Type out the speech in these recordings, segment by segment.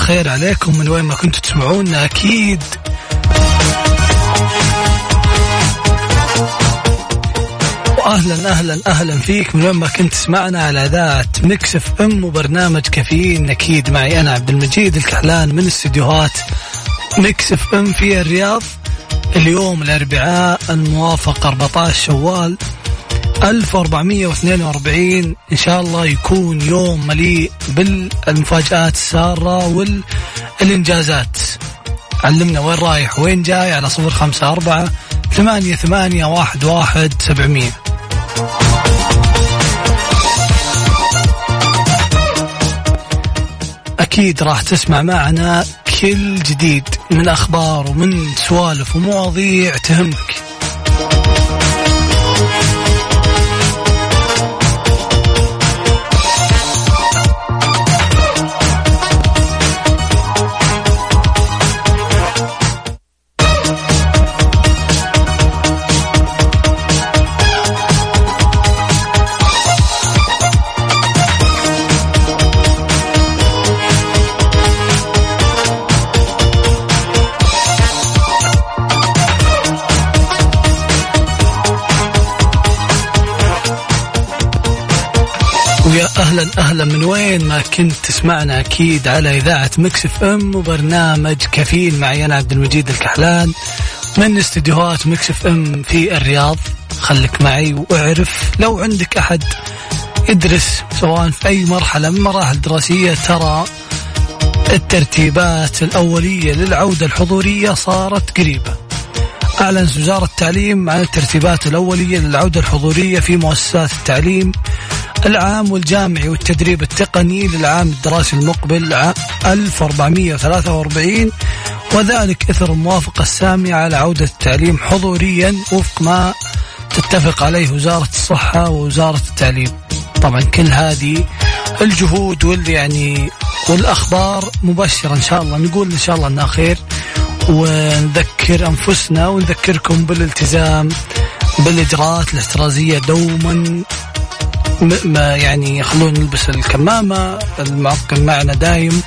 الخير عليكم من وين ما كنتوا تسمعونا أكيد. واهلا أهلا أهلا فيك من وين ما كنت تسمعنا على اذاعه Mix FM وبرنامج كافيين. أكيد معي أنا عبد المجيد الكحلان من استديوهات Mix FM في الرياض. اليوم الأربعاء الموافق 14 شوال. 1442 إن شاء الله يكون يوم مليء بالمفاجآت السارة والإنجازات. علمنا وين رايح وين جاي؟ على صفر خمسة أربعة ثمانية ثمانية واحد واحد سبعمية. أكيد راح تسمع معنا كل جديد من أخبار ومن سوالف ومواضيع تهمك. أهلا أهلا. من وين ما كنت تسمعنا أكيد على إذاعة Mix FM وبرنامج كافيين معي أنا عبد المجيد الكحلان من استديوهات Mix FM في الرياض. خليك معي وأعرف لو عندك أحد يدرس سواء في أي مرحلة من المراحل الدراسيه ترى الترتيبات الأولية للعودة الحضورية صارت قريبة. أعلنت وزارة التعليم عن الترتيبات الأولية للعودة الحضورية في مؤسسات التعليم. العام والجامعي والتدريب التقني للعام الدراسي المقبل 1443 وذلك إثر الموافقة السامية على عودة التعليم حضوريا وفق ما تتفق عليه وزارة الصحة ووزارة التعليم. طبعا كل هذه الجهود واللي يعني والأخبار مبشرة إن شاء الله نقول إن شاء الله أنها خير ونذكر أنفسنا ونذكركم بالالتزام بالإجراءات الاحترازية دوما. ما يعني خلونا نلبس الكمامة المعقم معنا دايم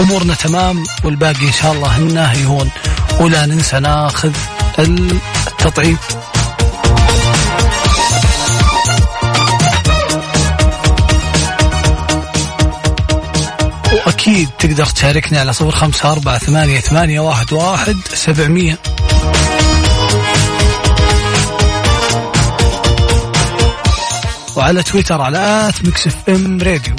أمورنا تمام والباقي إن شاء الله هنا يهون. ولا ننسى ناخذ التطعيم. وأكيد تقدر تشاركني على صفر خمسة أربعة ثمانية, ثمانية واحد, واحد سبعمية. وعلى تويتر على آت ميكس إف إم راديو.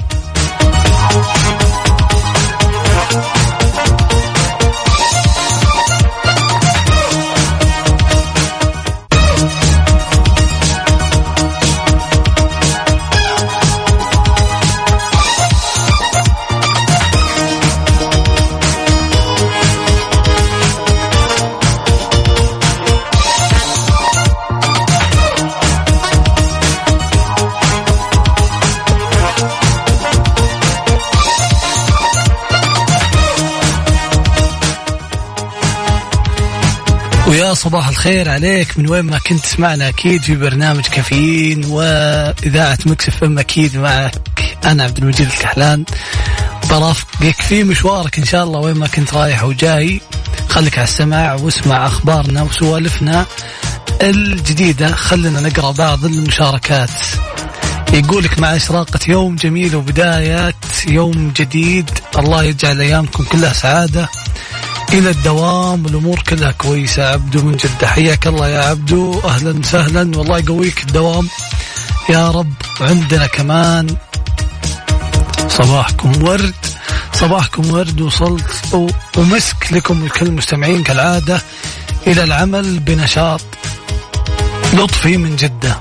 ويا صباح الخير عليك. من وين ما كنت تسمعنا أكيد في برنامج كافيين وإذاعة مكسف إم أكيد معك. أنا عبد المجيد الكحلان. برافقك في مشوارك إن شاء الله وين ما كنت رايح وجاي. خليك على السماع واسمع أخبارنا وسوالفنا الجديدة. خلينا نقرأ بعض المشاركات. يقولك مع إشراقة يوم جميل وبداية يوم جديد. الله يجعل أيامكم كلها سعادة. إلى الدوام والامور كلها كويسة. عبدو من جدة حياك الله يا عبدو. أهلا وسهلا. والله يقويك الدوام. يا رب عندنا كمان صباحكم ورد. صباحكم ورد وصلت ومسك لكم الكل المستمعين كالعادة إلى العمل بنشاط لطفي من جدة.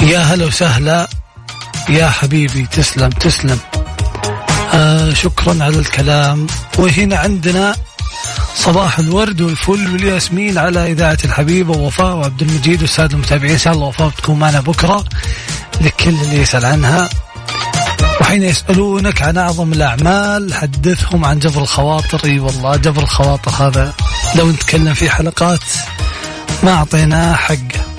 يا هلا وسهلا. يا حبيبي تسلم تسلم. آه شكرا على الكلام. وهنا عندنا صباح الورد والفل والياسمين على إذاعة الحبيبة ووفاء وعبد المجيد والسادة المتابعين. إن شاء الله وفاء بتكون معنا بكرة لكل اللي يسأل عنها. وحين يسألونك عن أعظم الأعمال حدثهم عن جبر الخواطر. إي والله جبر الخواطر هذا. لو نتكلم في حلقات ما أعطيناه حقه.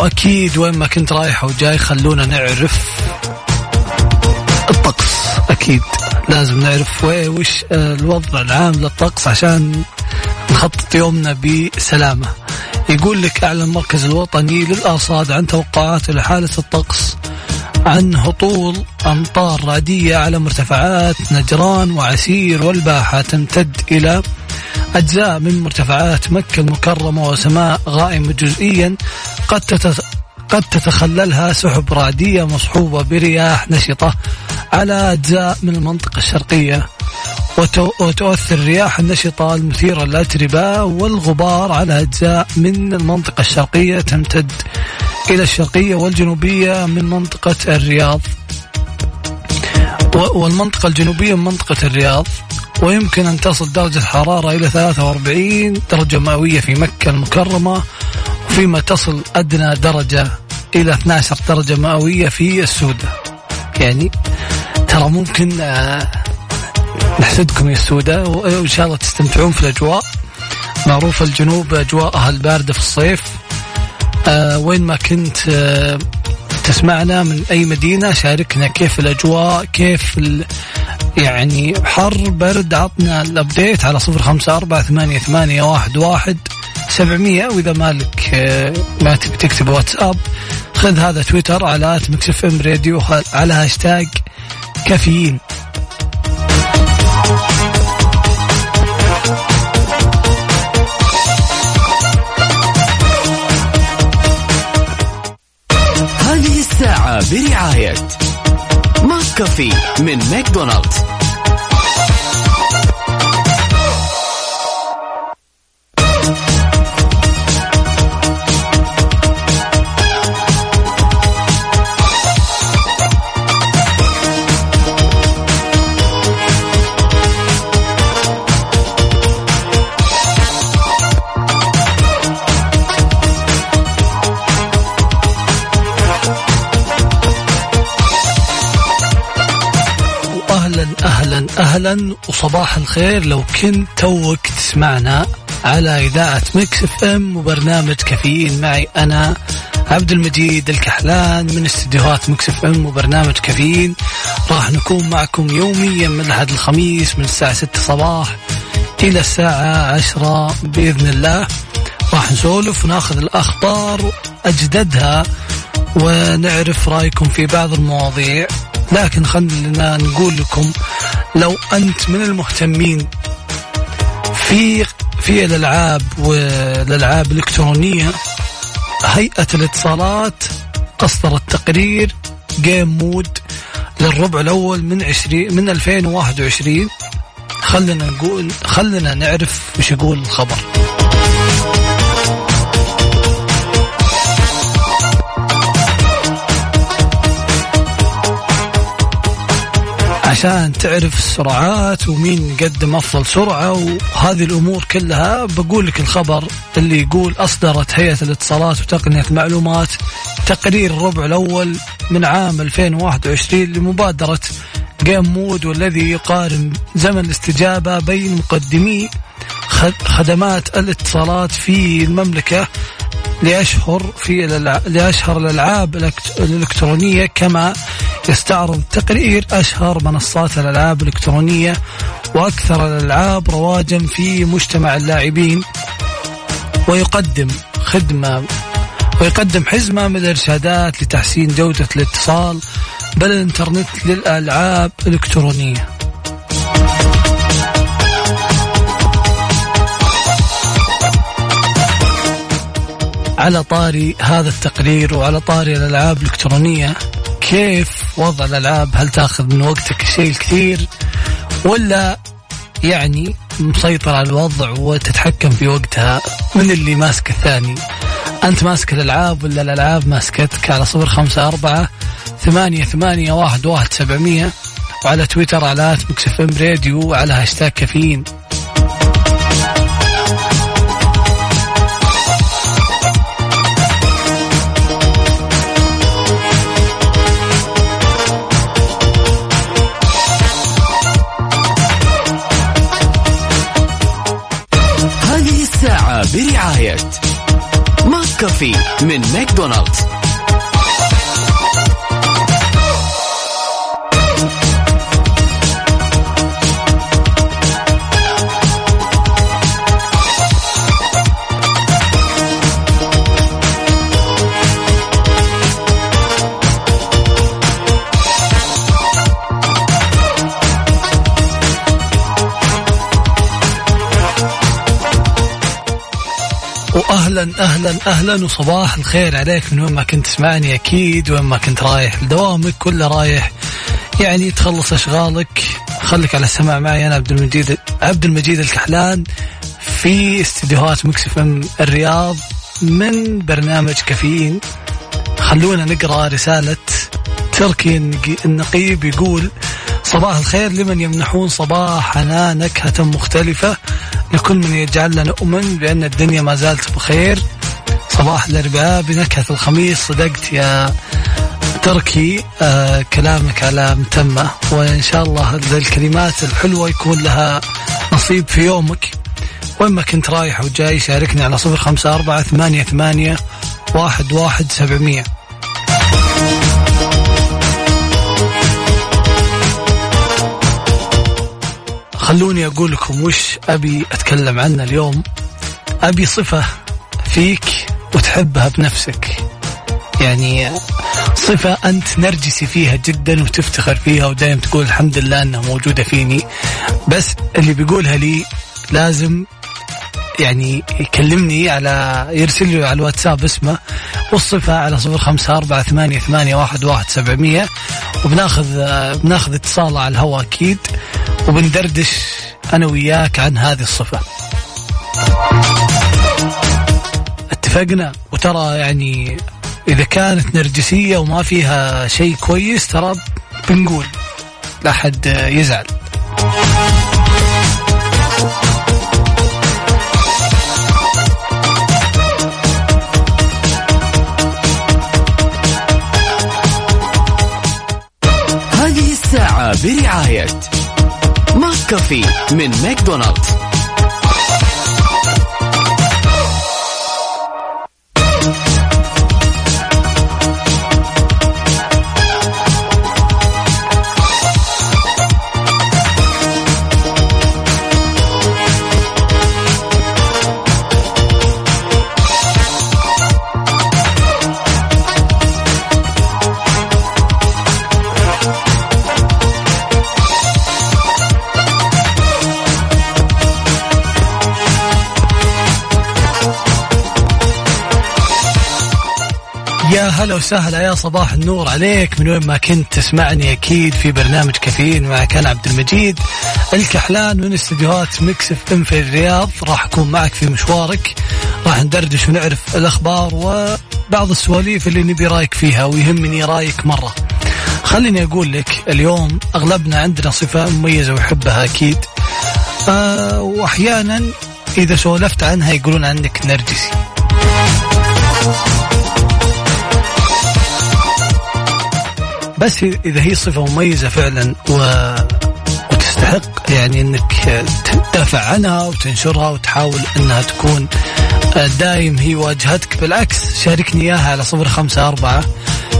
وأكيد وين ما كنت رايح وجاي خلونا نعرف. الطقس أكيد. لازم نعرف وش الوضع العام للطقس عشان نخطط يومنا بسلامة. يقول لك أعلن المركز الوطني للأرصاد عن توقعات لحالة الطقس عن هطول أمطار رعدية على مرتفعات نجران وعسير والباحة تمتد إلى أجزاء من مرتفعات مكة المكرمة وسماء غائمة جزئيا قد قد تتخللها سحب رعدية مصحوبة برياح نشطة على أجزاء من المنطقة الشرقية. وتؤثر الرياح النشطة المثيرة للأتربة والغبار على أجزاء من المنطقة الشرقية تمتد إلى الشرقية والجنوبية من منطقة الرياض. والمنطقة الجنوبية من منطقة الرياض. ويمكن أن تصل درجة الحرارة إلى 43 درجة مئوية في مكة المكرمة وفيما تصل أدنى درجة إلى 12 درجة مئوية في السودة يعني ترى ممكن آه، نحسدكم يا السودة وإن شاء الله تستمتعون في الأجواء. معروف الجنوب أجواءها الباردة في الصيف. آه وين ما كنت آه تسمعنا من أي مدينة شاركنا كيف الأجواء كيف يعني حر برد عطنا الأبديت على صفر خمسة أربعة ثمانية, ثمانية واحد, واحد سبعمية. وإذا مالك آه، ما تبي تكتب واتساب خذ هذا تويتر على Mix FM Radio على هاشتاج كافيين. هذه الساعة برعاية كافي من ماكدونالدز. أهلا وصباح الخير. لو كنت توك تسمعنا على إذاعة Mix FM وبرنامج كافيين معي أنا عبد المجيد الكحلان من استديوهات Mix FM وبرنامج كافيين. راح نكون معكم يوميا من الاحد الخميس من الساعة 6 صباح إلى الساعة 10 بإذن الله. راح نسولف وناخذ الاخبار أجددها ونعرف رأيكم في بعض المواضيع. لكن خلينا نقول لكم لو أنت من المهتمين في في الألعاب والألعاب الإلكترونية هيئة الاتصالات أصدرت تقرير جيم مود للربع الأول من 20 من 2021 خلنا نقول خلنا نعرف وش يقول الخبر. عشان تعرف السرعات ومين يقدم أفضل سرعة وهذه الأمور كلها بقول لك الخبر اللي يقول أصدرت هيئة الاتصالات وتقنية المعلومات تقرير الربع الأول من عام 2021 لمبادرة جيم مود والذي يقارن زمن الاستجابة بين مقدمي خدمات الاتصالات في المملكة لأشهر في لأشهر الألعاب الإلكترونية كما يستعرض التقرير أشهر منصات الألعاب الإلكترونية وأكثر الألعاب رواجا في مجتمع اللاعبين ويقدم خدمة ويقدم حزمة من الإرشادات لتحسين جودة الاتصال بل الإنترنت للألعاب الإلكترونية. على طاري هذا التقرير وعلى طاري الألعاب الإلكترونية كيف وضع الألعاب؟ هل تأخذ من وقتك الشيء الكثير ولا يعني مسيطر على الوضع وتتحكم في وقتها من اللي ماسك الثاني؟ أنت ماسك الألعاب ولا الألعاب ماسكتك؟ على صفر خمسة أربعة ثمانية ثمانية واحد واحد سبعمية وعلى تويتر على Mix FM Radio وعلى هاشتاج كافيين. كافي من ماكدونالدز. واهلا أهلا أهلا وصباح الخير عليك من وين ما كنت تسمعني أكيد وين ما كنت رايح لدوامك كله رايح. يعني تخلص أشغالك خليك على السماع معي. أنا عبد المجيد عبد المجيد الكحلان في استديوهات مكسف إم الرياض من برنامج كافيين. خلونا نقرأ رسالة تركي النقيب يقول صباح الخير لمن يمنحون صباحنا نكهة مختلفة؟ لكل من يجعلنا نؤمن بأن الدنيا ما زالت بخير. صباح الأربعاء بنكهة الخميس. صدقت يا تركي آه كلامك على متمة. وإن شاء الله الكلمات الحلوة يكون لها نصيب في يومك. وين ما كنت رايح وجاي شاركني على صفر خمسة أربعة ثمانية ثمانية واحد واحد سبعمية. خلوني أقول لكم وش أبي أتكلم عنه اليوم. أبي صفة فيك وتحبها بنفسك. يعني صفة أنت نرجسي فيها جدا وتفتخر فيها ودائما تقول الحمد لله أنها موجودة فيني. بس اللي بيقولها لي لازم يعني يكلمني على يرسل لي على الواتساب اسمه والصفة على صفر خمسة أربعة ثمانية, ثمانية واحد, واحد سبعمية وبناخذ بناخذ اتصاله على الهواء أكيد وبندردش أنا وياك عن هذه الصفة. اتفقنا؟ وترى يعني إذا كانت نرجسية وما فيها شيء كويس ترى بنقول لا حد يزعل. برعاية ماك كافي من ماكدونالدز. هلا وسهلا يا صباح النور عليك. من وين ما كنت تسمعني أكيد في برنامج كافيين معك. أنا عبد المجيد. الكحلان من استديوهات Mix FM في الرياض. راح أكون معك في مشوارك. راح ندردش ونعرف الأخبار وبعض السواليف اللي نبي رأيك فيها ويهمني رأيك مرة. خليني أقول لك اليوم أغلبنا عندنا صفة مميزة ويحبها أكيد. أه وأحيانا إذا سولفت عنها يقولون عنك نرجسي. بس اذا هي صفة مميزة فعلا و... وتستحق يعني إنك تدافع عنها وتنشرها وتحاول إنها تكون دايم هي واجهتك. بالعكس شاركني إياها على صفر خمسة أربعة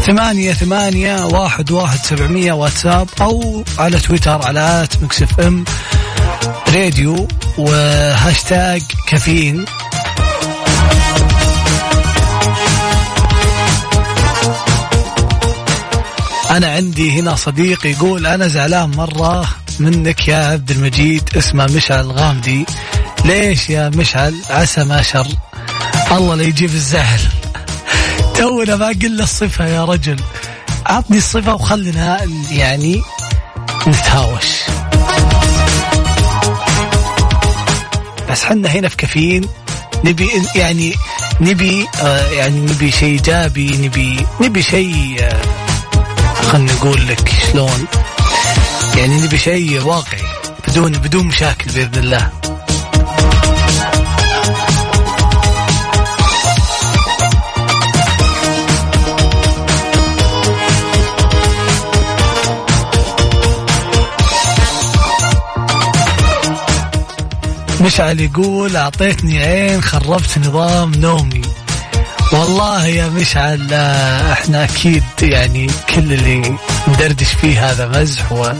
ثمانية ثمانية واحد واحد سبعمية واتساب أو على تويتر على at MixFM Radio وهاشتاج كافيين. أنا عندي هنا صديق يقول أنا زعلان مرة منك يا عبد المجيد اسمه مشعل الغامدي ليش يا مشعل؟ عسى ما شر. الله لا يجيب الزعل تونا ما قلنا الصفة يا رجل. عطني الصفة وخلنا يعني نتهاوش. بس حنا هنا في كافيين نبي يعني نبي آه يعني نبي شيء إيجابي نبي نبي شيء آه خلنا نقول لك شلون. يعني نبي شيء واقعي بدون بدون مشاكل بإذن الله. مشعل يقول أعطيتني عين خربت نظام نومي. والله يا مشعل إحنا أكيد يعني كل اللي ندردش فيه هذا مزح و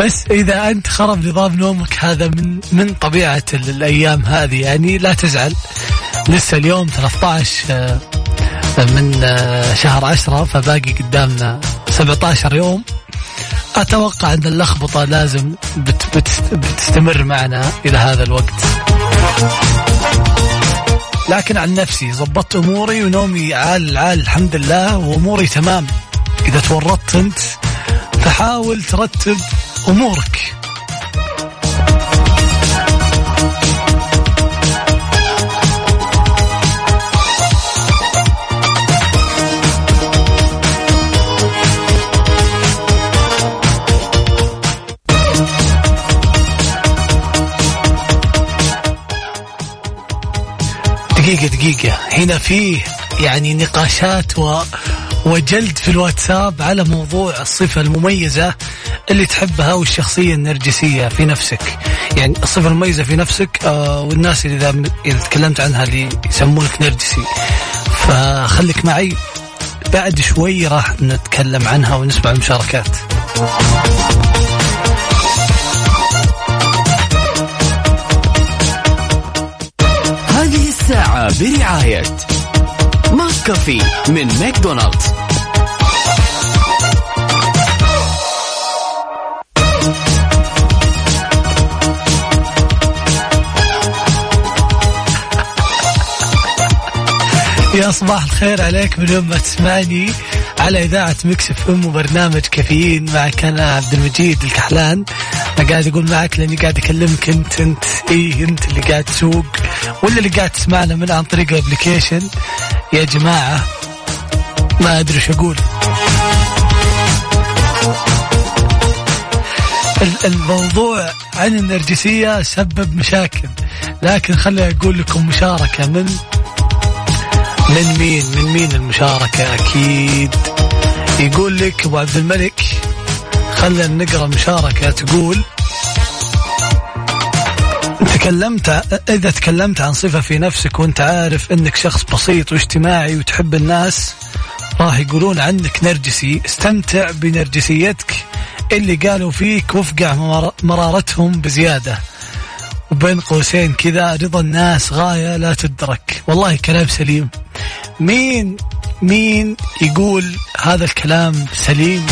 بس إذا أنت خرب نظام نومك هذا من من طبيعة الأيام هذه يعني لا تزعل. لسه اليوم 13 آه، من آه، شهر 10 فباقي قدامنا 17 يوم. أتوقع أن اللخبطة لازم بت بت بتستمر معنا إلى هذا الوقت. لكن عن نفسي ضبطت أموري ونومي عال عال الحمد لله وأموري تمام. إذا تورطت أنت فحاول ترتب أمورك. دقيقة دقيقة. هنا فيه يعني نقاشات و وجلد في الواتساب على موضوع الصفة المميزة اللي تحبها والشخصية النرجسية في نفسك. يعني الصفة المميزة في نفسك آه والناس اللي إذا إذا تكلمت عنها اللي يسمونك نرجسي. فخليك معي. بعد شوي راح نتكلم عنها ونسمع المشاركات برعاية McCafé من ماكدونالدز. يا صباح الخير عليك من يوم ما تسمعني على إذاعة Mix FM وبرنامج كافيين. معك أنا عبد المجيد الكحلان. أنا قاعد أقول معك لأني قاعد أكلمك أنت أنت إيه أنت اللي قاعد تسوق. ولا اللي قاعد تسمعنا من عن طريق الابلكيشن يا جماعة ما أدري إيش أقول. ال- الموضوع عن النرجسية سبب مشاكل. لكن خليني أقول لكم مشاركة من من مين؟ من مين المشاركة؟ أكيد. يقول لك أبو عبد الملك خلينا نقرأ مشاركة تقول تكلمت إذا تكلمت عن صفة في نفسك وأنت عارف أنك شخص بسيط واجتماعي وتحب الناس راح يقولون عنك نرجسي استمتع بنرجسيتك. اللي قالوا فيك وفقع مر- مرارتهم بزيادة. وبين قوسين كذا رضا الناس غاية لا تدرك. والله كلام سليم. مين مين يقول هذا الكلام سليم؟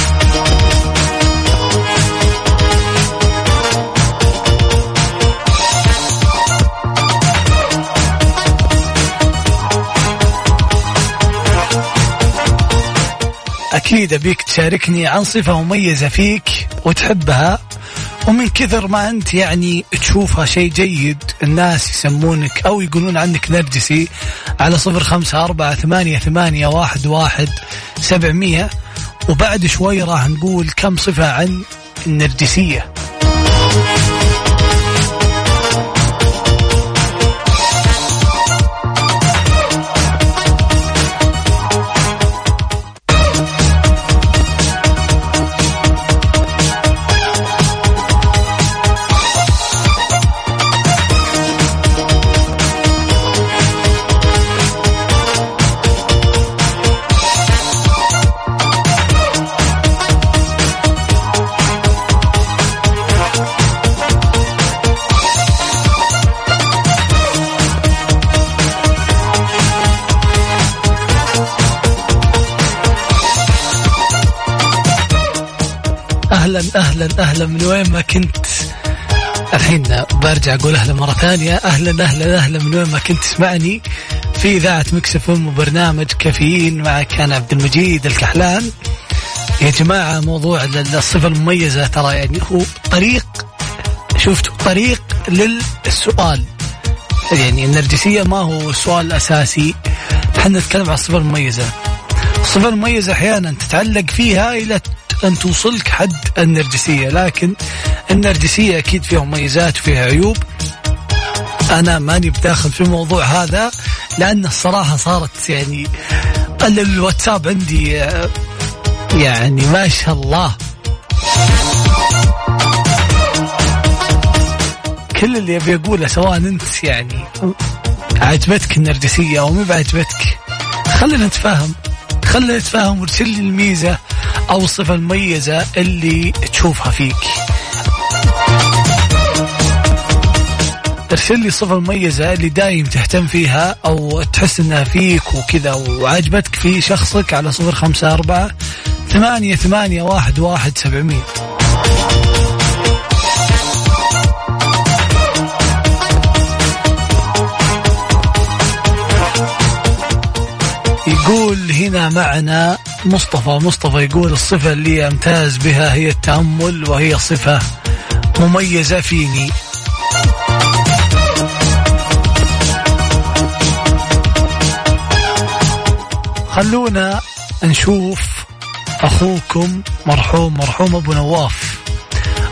أكيد أبيك تشاركني عن صفة مميزة فيك وتحبها ومن كثر ما أنت يعني تشوفها شيء جيد الناس يسمونك أو يقولون عنك نرجسي على صفر خمسة أربعة ثمانية ثمانية واحد واحد سبعمية. وبعد شوي راح نقول كم صفة عن النرجسية. أهلا أهلا أهلا. من وين ما كنت؟ الحين برجع أقول أهلا مرة ثانية. أهلا أهلا أهلا. من وين ما كنت تسمعني في إذاعة مكسف إم وبرنامج كافيين معك أنا عبد المجيد الكحلان. يا جماعة موضوع الصفة المميزة ترى يعني هو طريق شفتوا طريق للسؤال. يعني النرجسية ما هو السؤال الاساسي إحنا نتكلم عن الصفة المميزة. الصفة المميزة أحيانا تتعلق فيها إلى أن توصلك حد النرجسية لكن النرجسية أكيد فيها مميزات وفيها عيوب. أنا ماني بداخل في الموضوع هذا لأن الصراحة صارت يعني ال- الواتساب عندي يعني ما شاء الله. كل اللي أبي أقوله سواء أنت يعني عجبتك النرجسية أو مو بعجبتك خلينا نتفاهم. خلينا نتفاهم وارسل لي الميزة. أو الصفه المميزة اللي تشوفها فيك. ارسل لي الصفة المميزة اللي دايم تهتم فيها أو تحس إنها فيك وكذا وعجبتك في شخصك على صفر خمسة أربعة ثمانية ثمانية واحد واحد سبعمية. يقول هنا معنا مصطفى مصطفى يقول الصفة اللي أمتاز بها هي التأمل وهي صفة مميزة فيني. خلونا نشوف أخوكم مرحوم مرحوم أبو نواف.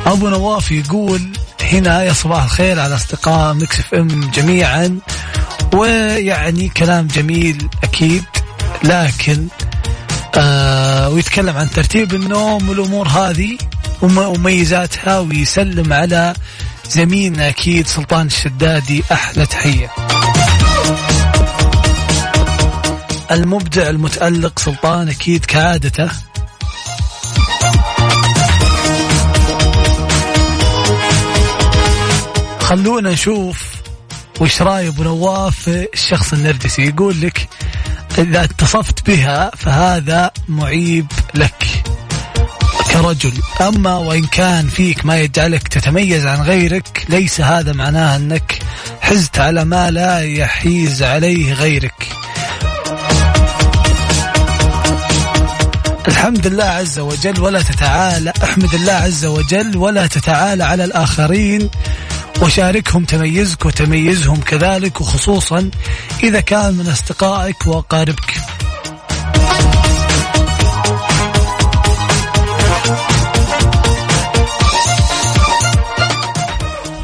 أبو نواف يقول هنا يا صباح الخير على أصدقاء Mix FM جميعا. ويعني كلام جميل أكيد لكن ويتكلم عن ترتيب النوم والأمور هذه ومميزاتها ويسلم على زميلنا أكيد سلطان الشدادي. أحلى تحية. المبدع المتألق سلطان أكيد كعادته. خلونا نشوف وش رأي أبو نواف الشخص النرجسي. يقول لك إذا اتصفت بها فهذا معيب لك كرجل. أما وإن كان فيك ما يجعلك تتميز عن غيرك ليس هذا معناه أنك حزت على ما لا يحيز عليه غيرك. الحمد لله عز وجل ولا تتعالى أحمد الله عز وجل ولا تتعالى على الآخرين. وشاركهم تميزك وتميزهم كذلك وخصوصا إذا كان من أصدقائك وأقاربك.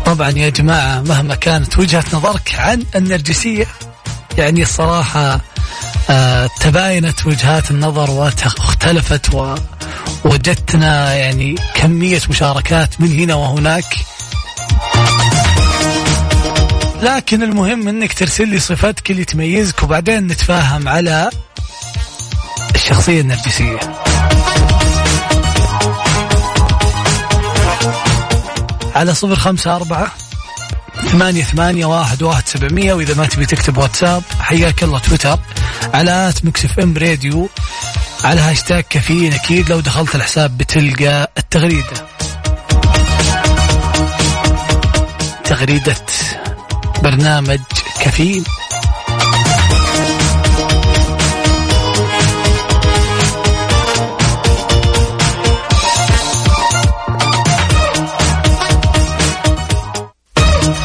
طبعا يا جماعة مهما كانت وجهة نظرك عن النرجسية يعني الصراحة آه تباينت وجهات النظر واختلفت ووجدتنا يعني كمية مشاركات من هنا وهناك. لكن المهم إنك ترسل لي صفتك اللي تميزك وبعدين نتفاهم على الشخصية النرجسية. على صفر خمسة أربعة ثمانية ثمانية واحد واحد سبعمية وإذا ما تبي تكتب واتساب حياك الله تويتر على at MixFM Radio على هاشتاج كافيين أكيد لو دخلت الحساب بتلقى التغريدة. تغريدة برنامج كافيين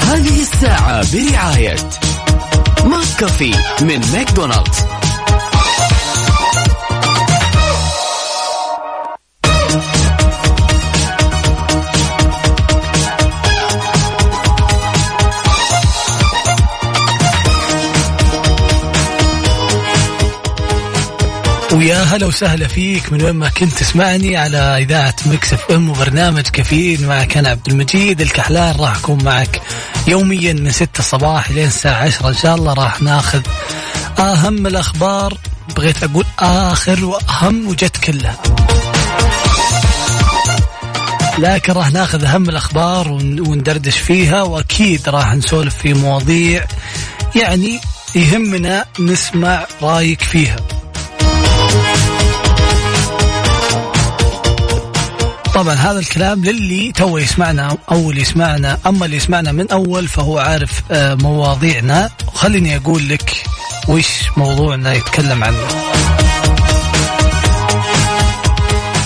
هذه الساعة برعاية McCafé من ماكدونالدز. ويا هلا وسهلا فيك من وين ما كنت تسمعني على إذاعة Mix FM وبرنامج كافيين معك أنا عبد المجيد الكحلان راح أكون معك يوميا من 6 الصباح لين الساعة 10 إن شاء الله راح ناخذ أهم الأخبار. بغيت أقول آخر وأهم وجت كلها. لكن راح ناخذ أهم الأخبار وندردش فيها وأكيد راح نسولف في مواضيع يعني يهمنا نسمع رأيك فيها. طبعا هذا الكلام للي تو يسمعنا أو اللي يسمعنا. أما اللي يسمعنا من أول فهو عارف آه، مواضيعنا. خليني أقول لك وش موضوعنا يتكلم عنه.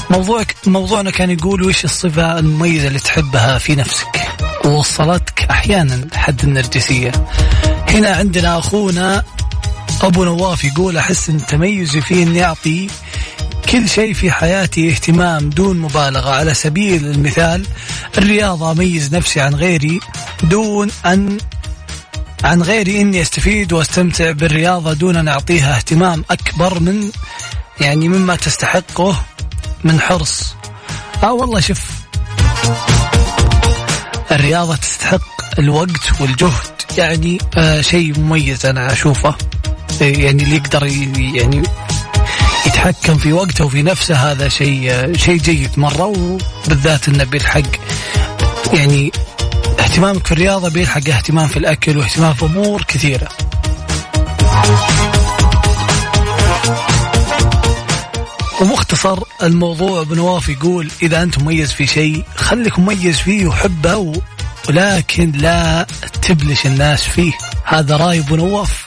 موضوعك موضوعنا كان يقول وش الصفة المميزة اللي تحبها في نفسك؟ ووصلتك أحيانا حد النرجسية. هنا عندنا أخونا أبو نواف يقول أحس أن تميزي فيه أني أعطي كل شيء في حياتي اهتمام دون مبالغة. على سبيل المثال الرياضة أميز نفسي عن غيري دون أن عن غيري إني أستفيد وأستمتع بالرياضة دون أن أعطيها اهتمام أكبر من يعني مما تستحقه من حرص. آه والله شوف الرياضة تستحق الوقت والجهد. يعني آه شيء مميز أنا أشوفه. يعني اللي يقدر يعني يتحكم في وقته وفي نفسه هذا شيء شيء جيد مرة وبالذات إنه بيلحق يعني اهتمامك في الرياضة بيلحق اهتمام في الأكل واهتمام في أمور كثيرة. ومختصر الموضوع بنواف يقول إذا أنت مميز في شيء خليك مميز فيه وحبه ولكن لا تبلش الناس فيه هذا رأي أبو نواف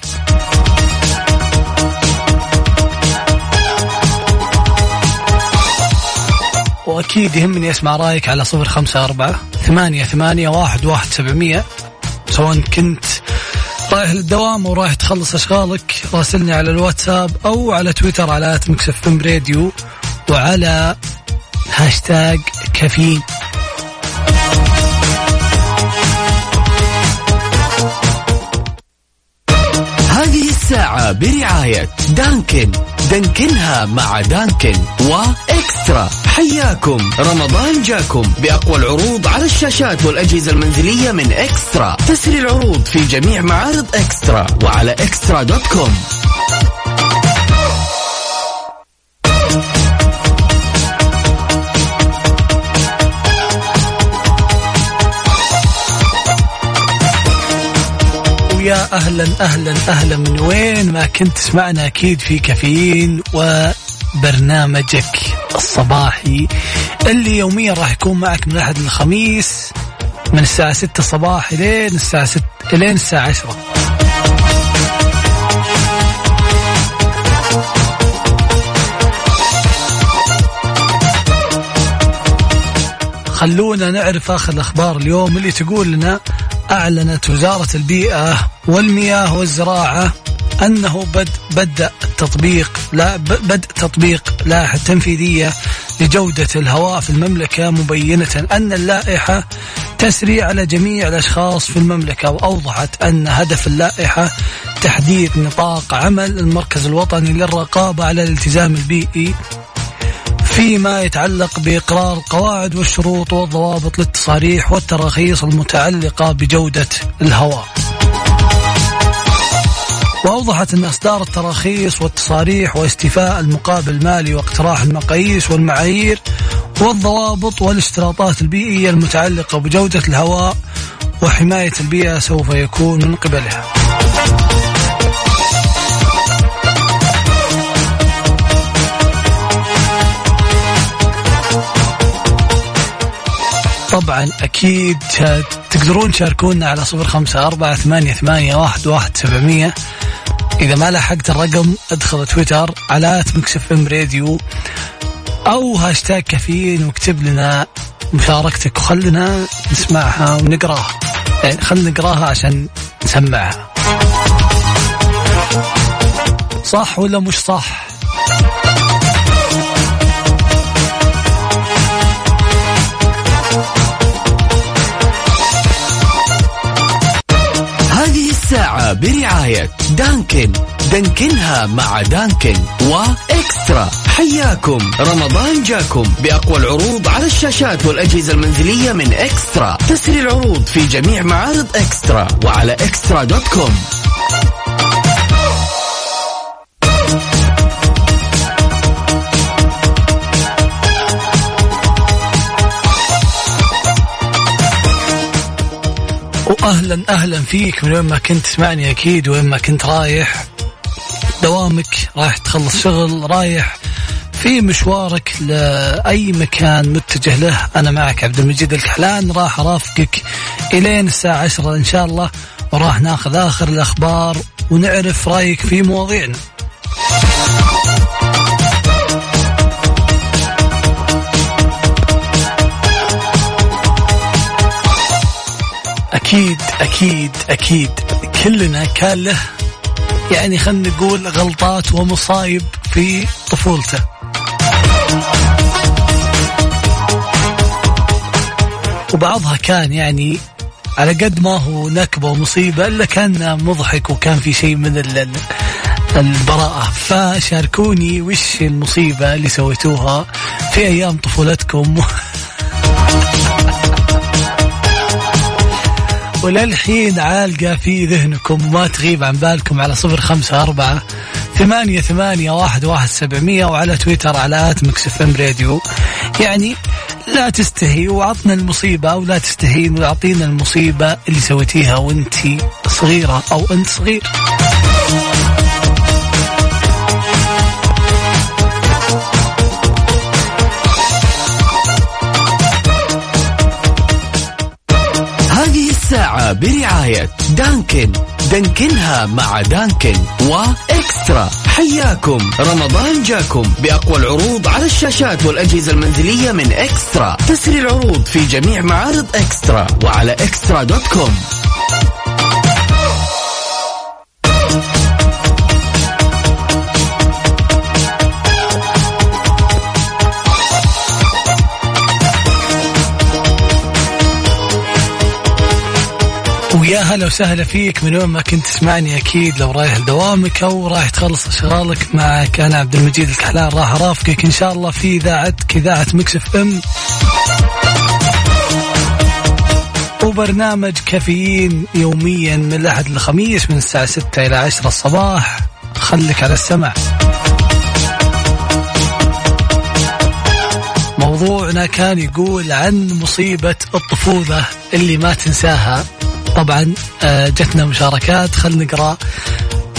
وأكيد يهمني أسمع رأيك على صفر خمسة أربعة ثمانية ثمانية واحد واحد سبعمية. سواء كنت رايح للدوام أو رايح تخلص أشغالك راسلني على الواتساب أو على تويتر على مكسف راديو وعلى هاشتاج كافيين. هذه الساعة برعاية دانكن. دانكنها مع دانكن وإكسترا. حياكم. رمضان جاكم بأقوى العروض على الشاشات والأجهزة المنزلية من إكسترا. تسري العروض في جميع معارض إكسترا وعلى إكسترا dot com. ويا أهلا أهلا أهلا. من وين ما كنت تسمعنا أكيد في كافيين وبرنامجك الصباحي اللي يوميا راح يكون معك من الاحد للخميس من الساعة 6 الصباح لين الساعة 6 لين الساعة 10 خلونا نعرف آخر الأخبار اليوم اللي تقول لنا أعلنت وزارة البيئة والمياه والزراعة أنه بد بدأ التطبيق لا بدء تطبيق لائحة تنفيذية لجودة الهواء في المملكة مبينة أن اللائحة تسري على جميع الأشخاص في المملكة وأوضحت أن هدف اللائحة تحديد نطاق عمل المركز الوطني للرقابة على الالتزام البيئي فيما يتعلق بإقرار القواعد والشروط والضوابط للتصاريح والتراخيص المتعلقة بجودة الهواء. وأوضحت أن إصدار التراخيص والتصاريح واستيفاء المقابل المالي واقتراح المقاييس والمعايير والضوابط والاشتراطات البيئية المتعلقة بجودة الهواء وحماية البيئة سوف يكون من قبلها. طبعا أكيد تقدرون تشاركونا على صفر خمسة أربعة ثمانية ثمانية واحد واحد سبعمية. إذا ما لحقت الرقم ادخل تويتر على MixFM Radio أو هاشتاج كافيين واكتب لنا مشاركتك وخلنا نسمعها ونقراها. يعني خلنا نقراها عشان نسمعها. صح ولا مش صح؟ الساعة برعاية دانكن. دانكنها مع دانكن وإكسترا. حياكم. رمضان جاكم. بأقوى العروض على الشاشات والأجهزة المنزلية من إكسترا. تسري العروض في جميع معارض إكسترا وعلى إكسترا دوت كوم. واهلا أهلا فيك من وين ما كنت تسمعني أكيد وين ما كنت رايح. دوامك رايح تخلص شغل رايح في مشوارك لأي مكان متجه له. أنا معك عبد المجيد الكحلان راح أرافقك إلين الساعة 10 إن شاء الله وراح ناخذ آخر الأخبار ونعرف رأيك في مواضيعنا. أكيد أكيد أكيد. كلنا كان له يعني خلينا نقول غلطات ومصايب في طفولته. وبعضها كان يعني على قد ما هو نكبة ومصيبة إلا كان مضحك وكان في شيء من البراءة. فشاركوني وش المصيبة اللي سويتوها في أيام طفولتكم؟ وللحين عالقة في ذهنكم وما تغيب عن بالكم على صفر خمسة أربعة ثمانية ثمانية واحد واحد سبعمية وعلى تويتر على at MixFM Radio. يعني لا تستحي وعطنا المصيبة أو لا تستحين وأعطينا المصيبة اللي سويتيها وانت صغيرة أو أنت صغير. برعاية دانكن. دانكنها مع دانكن وإكسترا. حياكم. رمضان جاكم بأقوى العروض على الشاشات والأجهزة المنزلية من إكسترا. تسري العروض في جميع معارض إكسترا وعلى إكسترا دوت كوم. ويا هلا وسهلا فيك. من وين ما كنت تسمعني أكيد لو رايح لدوامك أو رايح تخلص اشغالك معك. أنا عبد المجيد الكحلان راح أرافقك إن شاء الله في اذاعتك اذاعه مكسف إم. وبرنامج كافيين يوميا من الأحد للخميس من الساعة 6 إلى 10 الصباح. خليك على السمع. موضوعنا كان يقول عن مصيبة الطفولة اللي ما تنساها. طبعا آه، جتنا مشاركات. خلينا نقرأ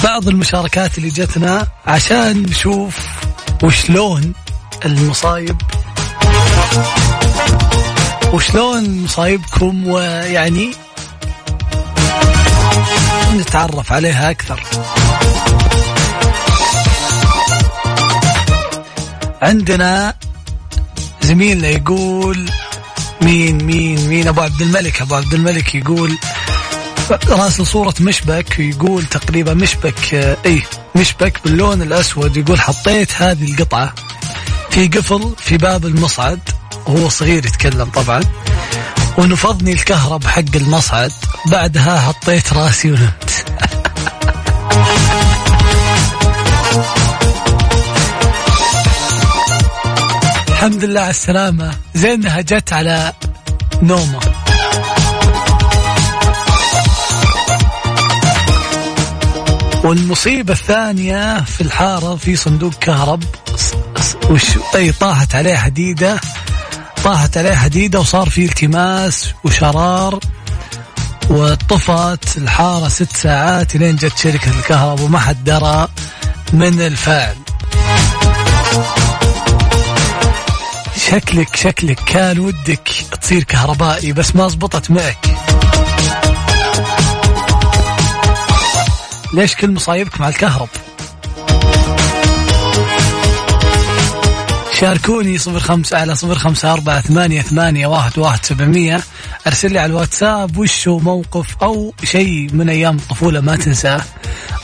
بعض المشاركات اللي جتنا عشان نشوف وشلون المصايب وشلون مصايبكم ويعني نتعرف عليها أكثر. عندنا زميلنا يقول مين مين مين؟ أبو عبد الملك أبو عبد الملك يقول راسل صورة مشبك يقول تقريبا مشبك إي مشبك باللون الأسود يقول حطيت هذه القطعة في قفل في باب المصعد وهو صغير يتكلم طبعا ونفضني الكهرب حق المصعد بعدها حطيت راسي ونمت. الحمد لله على السلامة. زينها جت على نومة. والمصيبة الثانية في الحارة في صندوق كهرب. وش أي طاحت عليه حديدة. طاحت عليه حديدة وصار في التماس وشرار. وطفت الحارة ست ساعات لين جت شركة الكهرب وما حد درى من الفاعل شكلك شكلك كان ودك تصير كهربائي بس ما زبطت معك. ليش كل مصايبك مع الكهرب؟ شاركوني صفر خمسة على صفر خمسة أربعة ثمانية ثمانية واحد واحد سبعمية. أرسل لي على الواتساب وشو موقف أو شيء من أيام الطفولة ما تنساه.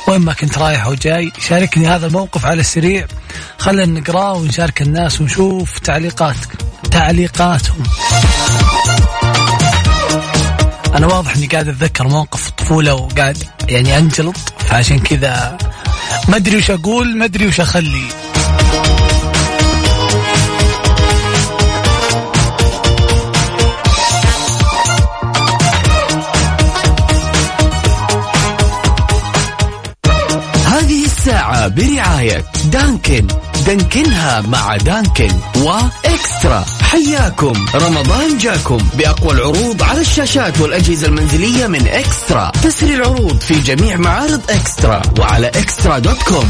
وين ما كنت رايح وجاي شاركني هذا الموقف على السريع. خلينا نقراه ونشارك الناس ونشوف تعليقاتك تعليقاتهم. أنا واضح إني قاعد أتذكر موقف الطفولة وقاعد يعني أنجلط فعشان كذا ما أدري وش أقول ما أدري وش أخلي. برعاية دانكن. دانكنها مع دانكن وإكسترا. حياكم. رمضان جاكم بأقوى العروض على الشاشات والأجهزة المنزلية من إكسترا. تسري العروض في جميع معارض إكسترا وعلى إكسترا دوت كوم.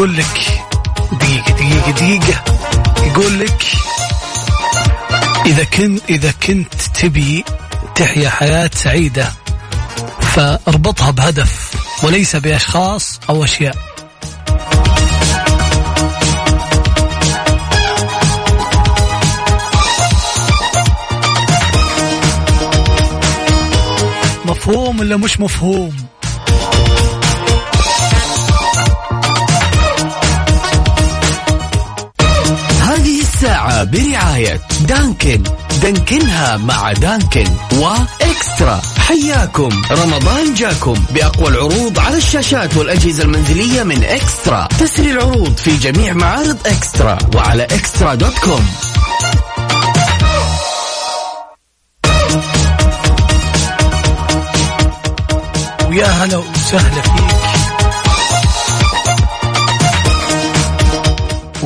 يقول لك دقيقة دقيقة دقيقة. يقول لك إذا كنت إذا كنت تبي تحيا حياة سعيدة فاربطها بهدف وليس بأشخاص أو أشياء. مفهوم ولا مش مفهوم؟ برعاية دانكن. دانكنها مع دانكن وإكسترا. حياكم. رمضان جاكم بأقوى العروض على الشاشات والأجهزة المنزلية من إكسترا. تسري العروض في جميع معارض إكسترا وعلى إكسترا دوت كوم. ويا هلا وسهلا فيك.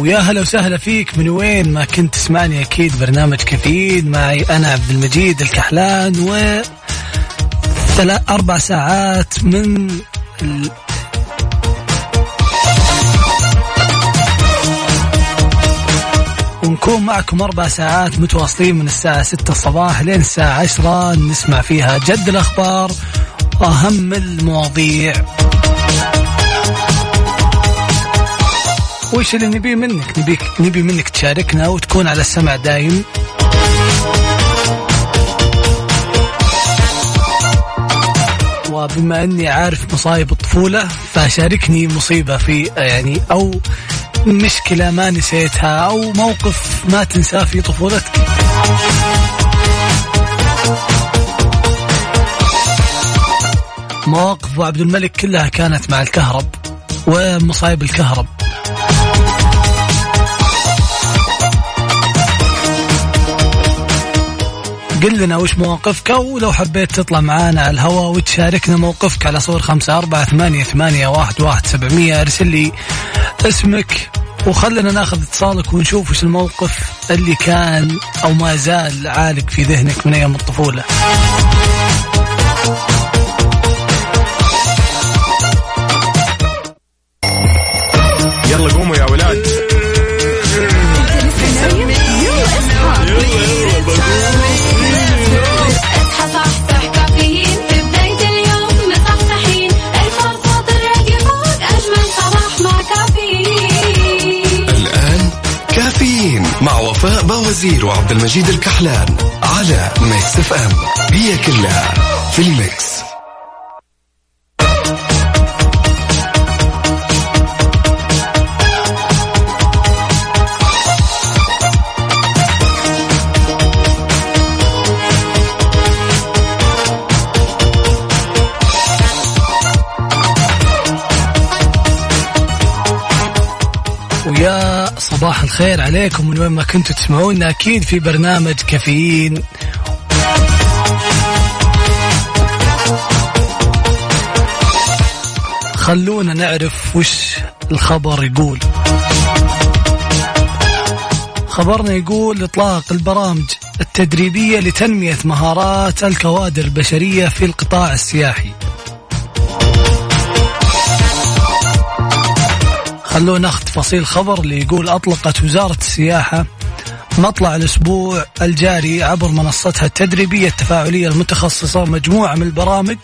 ويا هلا وسهلا فيك. من وين؟ ما كنت تسمعني أكيد. برنامج كفيد معي أنا عبد المجيد الكحلان و أربع ساعات من ال... ونكون معكم أربع ساعات متواصلين من الساعة ستة الصباح لين الساعة عشرة. نسمع فيها جد الأخبار وأهم المواضيع. وش اللي نبيه منك؟ نبيك نبي منك تشاركنا وتكون على السمع دايم. وبما إني عارف مصايب الطفولة فشاركني مصيبة في يعني أو مشكلة ما نسيتها أو موقف ما تنساه في طفولتك. مواقف عبد الملك كلها كانت مع الكهرب ومصايب الكهرب. قل لنا وش مواقفك ولو حبيت تطلع معانا على الهواء وتشاركنا موقفك على صور خمسة أربعة ثمانية, ثمانية واحد, واحد سبعمية. ارسل لي اسمك وخلنا ناخذ اتصالك ونشوف وش الموقف اللي كان أو ما زال عالق في ذهنك من أيام الطفولة. باوزير وعبد المجيد الكحلان على Mix FM. هي كلها في ال mix. الخير عليكم من وين ما كنتوا تسمعونا. أكيد في برنامج كافيين. خلونا نعرف وش الخبر يقول. خبرنا يقول إطلاق البرامج التدريبية لتنمية مهارات الكوادر البشرية في القطاع السياحي. خلونا ناخذ تفاصيل خبر اللي يقول أطلقت وزارة السياحة مطلع الأسبوع الجاري عبر منصتها التدريبية التفاعلية المتخصصة مجموعة من البرامج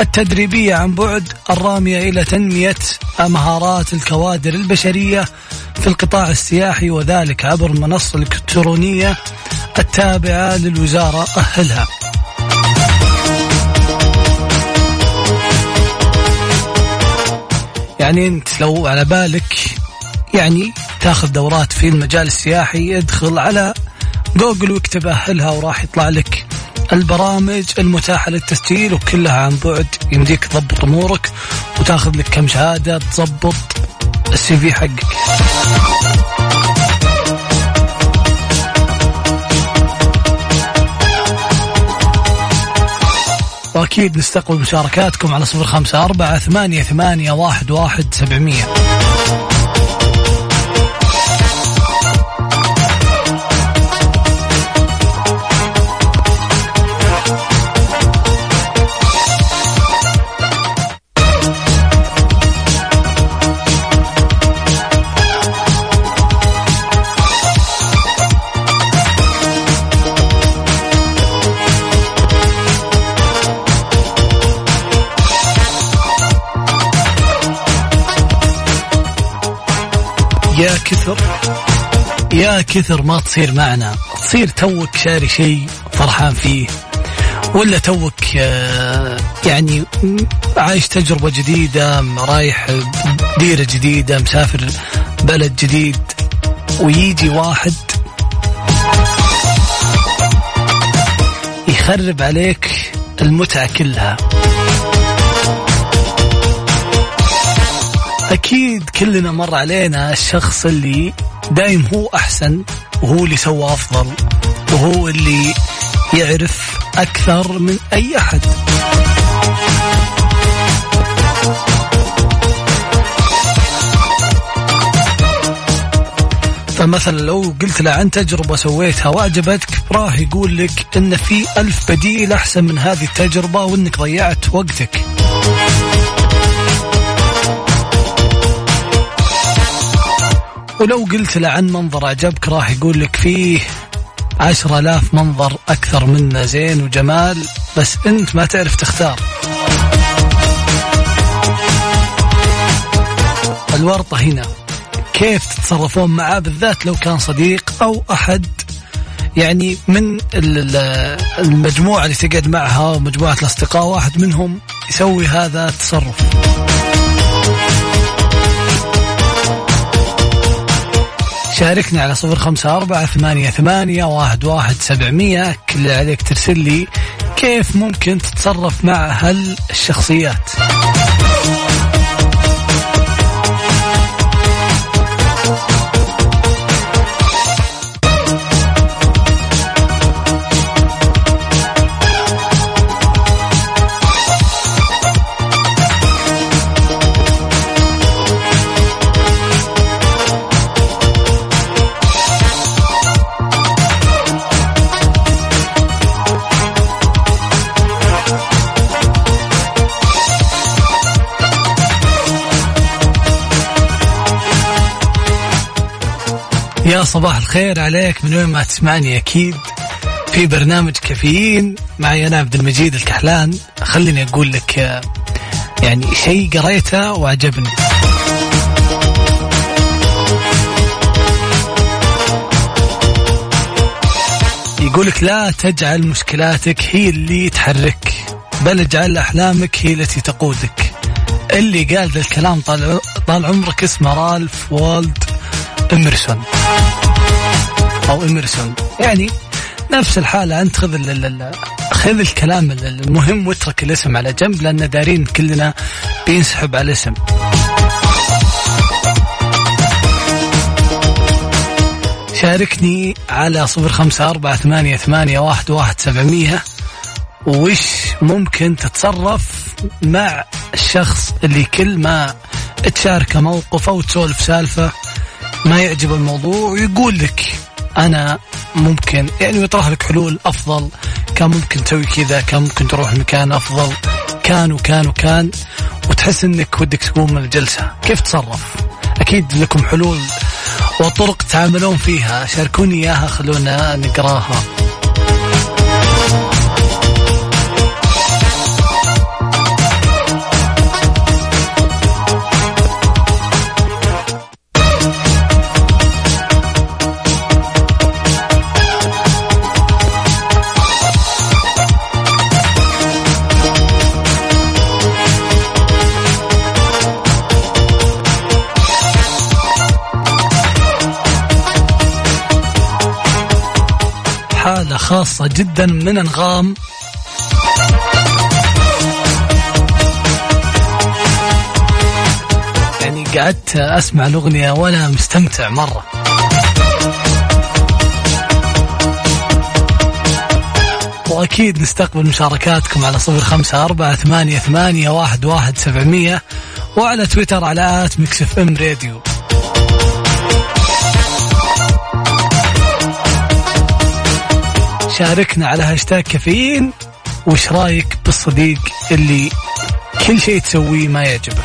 التدريبية عن بعد الرامية إلى تنمية مهارات الكوادر البشرية في القطاع السياحي وذلك عبر المنصة الإلكترونية التابعة للوزارة أهلها. يعني انت لو على بالك يعني تاخذ دورات في المجال السياحي ادخل على جوجل واكتب أهلها وراح يطلع لك البرامج المتاحة للتسجيل وكلها عن بعد. يمديك تضبط أمورك وتاخذ لك كم شهادة تضبط السي في حقك. وأكيد نستقبل مشاركاتكم على صفر خمسة أربعة ثمانية, ثمانية واحد, واحد سبعمية. كثر. يا كثر ما تصير معنا. تصير توك شاري شيء فرحان فيه. ولا توك آه، يعني عايش تجربة جديدة رايح ديرة جديدة مسافر بلد جديد. ويجي واحد يخرب عليك المتعة كلها. أكيد كلنا مر علينا الشخص اللي دايم هو أحسن وهو اللي سوى أفضل وهو اللي يعرف أكثر من أي أحد. فمثلا لو قلت له عن تجربة سويتها وأعجبتك راح يقول لك إن في ألف بديل أحسن من هذه التجربة وإنك ضيعت وقتك. ولو قلت له عن منظر أعجبك راح يقول لك فيه عشرة آلاف منظر أكثر منه زين وجمال بس أنت ما تعرف تختار. الورطة هنا. كيف تتصرفون معاه بالذات لو كان صديق أو أحد يعني من ال- ال- المجموعة اللي تقعد معها ومجموعة الأصدقاء واحد منهم يسوي هذا التصرف. شاركنا على صفر خمسة أربعة ثمانية ثمانية واحد واحد سبعمية. كل عليك ترسل لي كيف ممكن تتصرف مع هالشخصيات. يا صباح الخير عليك من وين ما تسمعني أكيد. في برنامج كافيين معي أنا عبد المجيد الكحلان. خليني أقول لك يعني شيء قريته وعجبني يقولك لا تجعل مشكلاتك هي اللي تحرك بل اجعل أحلامك هي التي تقودك. اللي قال ذا الكلام طال طال عمرك اسمه رالف والدو اميرسون أو اميرسون يعني نفس الحالة أنت خذ خذ الكلام ال- المهم واترك الاسم على جنب لأن دارين كلنا بينسحب على الاسم. شاركني على صفر خمسة أربعة ثمانية, ثمانية واحد, واحد سبعمية. وش ممكن تتصرف مع الشخص اللي كل ما تشاركه موقف أو تسولف سالفة؟ ما يعجب الموضوع ويقول لك أنا ممكن يعني يطرح لك حلول أفضل. كان ممكن تسوي كذا كان ممكن تروح لمكان أفضل. كان وكان وكان وتحس إنك ودك تقوم من الجلسة. كيف تصرف؟ أكيد لكم حلول وطرق تعاملون فيها. شاركوني إياها خلونا نقراها. حالة خاصة جدا من أنغام. يعني قعدت أسمع الأغنية وأنا مستمتع مرة. وأكيد نستقبل مشاركاتكم على صفر خمسة أربعة ثمانية, ثمانية واحد, واحد سبعمية وعلى تويتر على at Mix FM Radio. شاركنا على هاشتاج كافيين. وش رأيك بالصديق اللي كل شيء تسويه ما يعجبه؟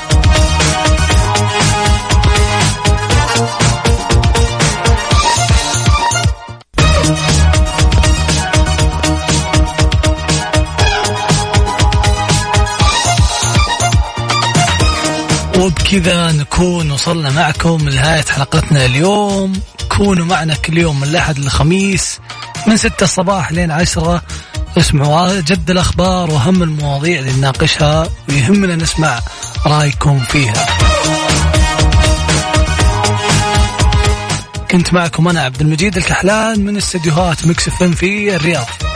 وبكذا نكون وصلنا معكم لنهاية حلقتنا اليوم. كونوا معنا كل يوم من الأحد للخميس. من ستة الصباح لين عشرة. اسمعوا جديد الأخبار وأهم المواضيع اللي نناقشها ويهمنا نسمع رأيكم فيها. كنت معكم أنا عبد المجيد الكحلان من استديوهات Mix FM في الرياض.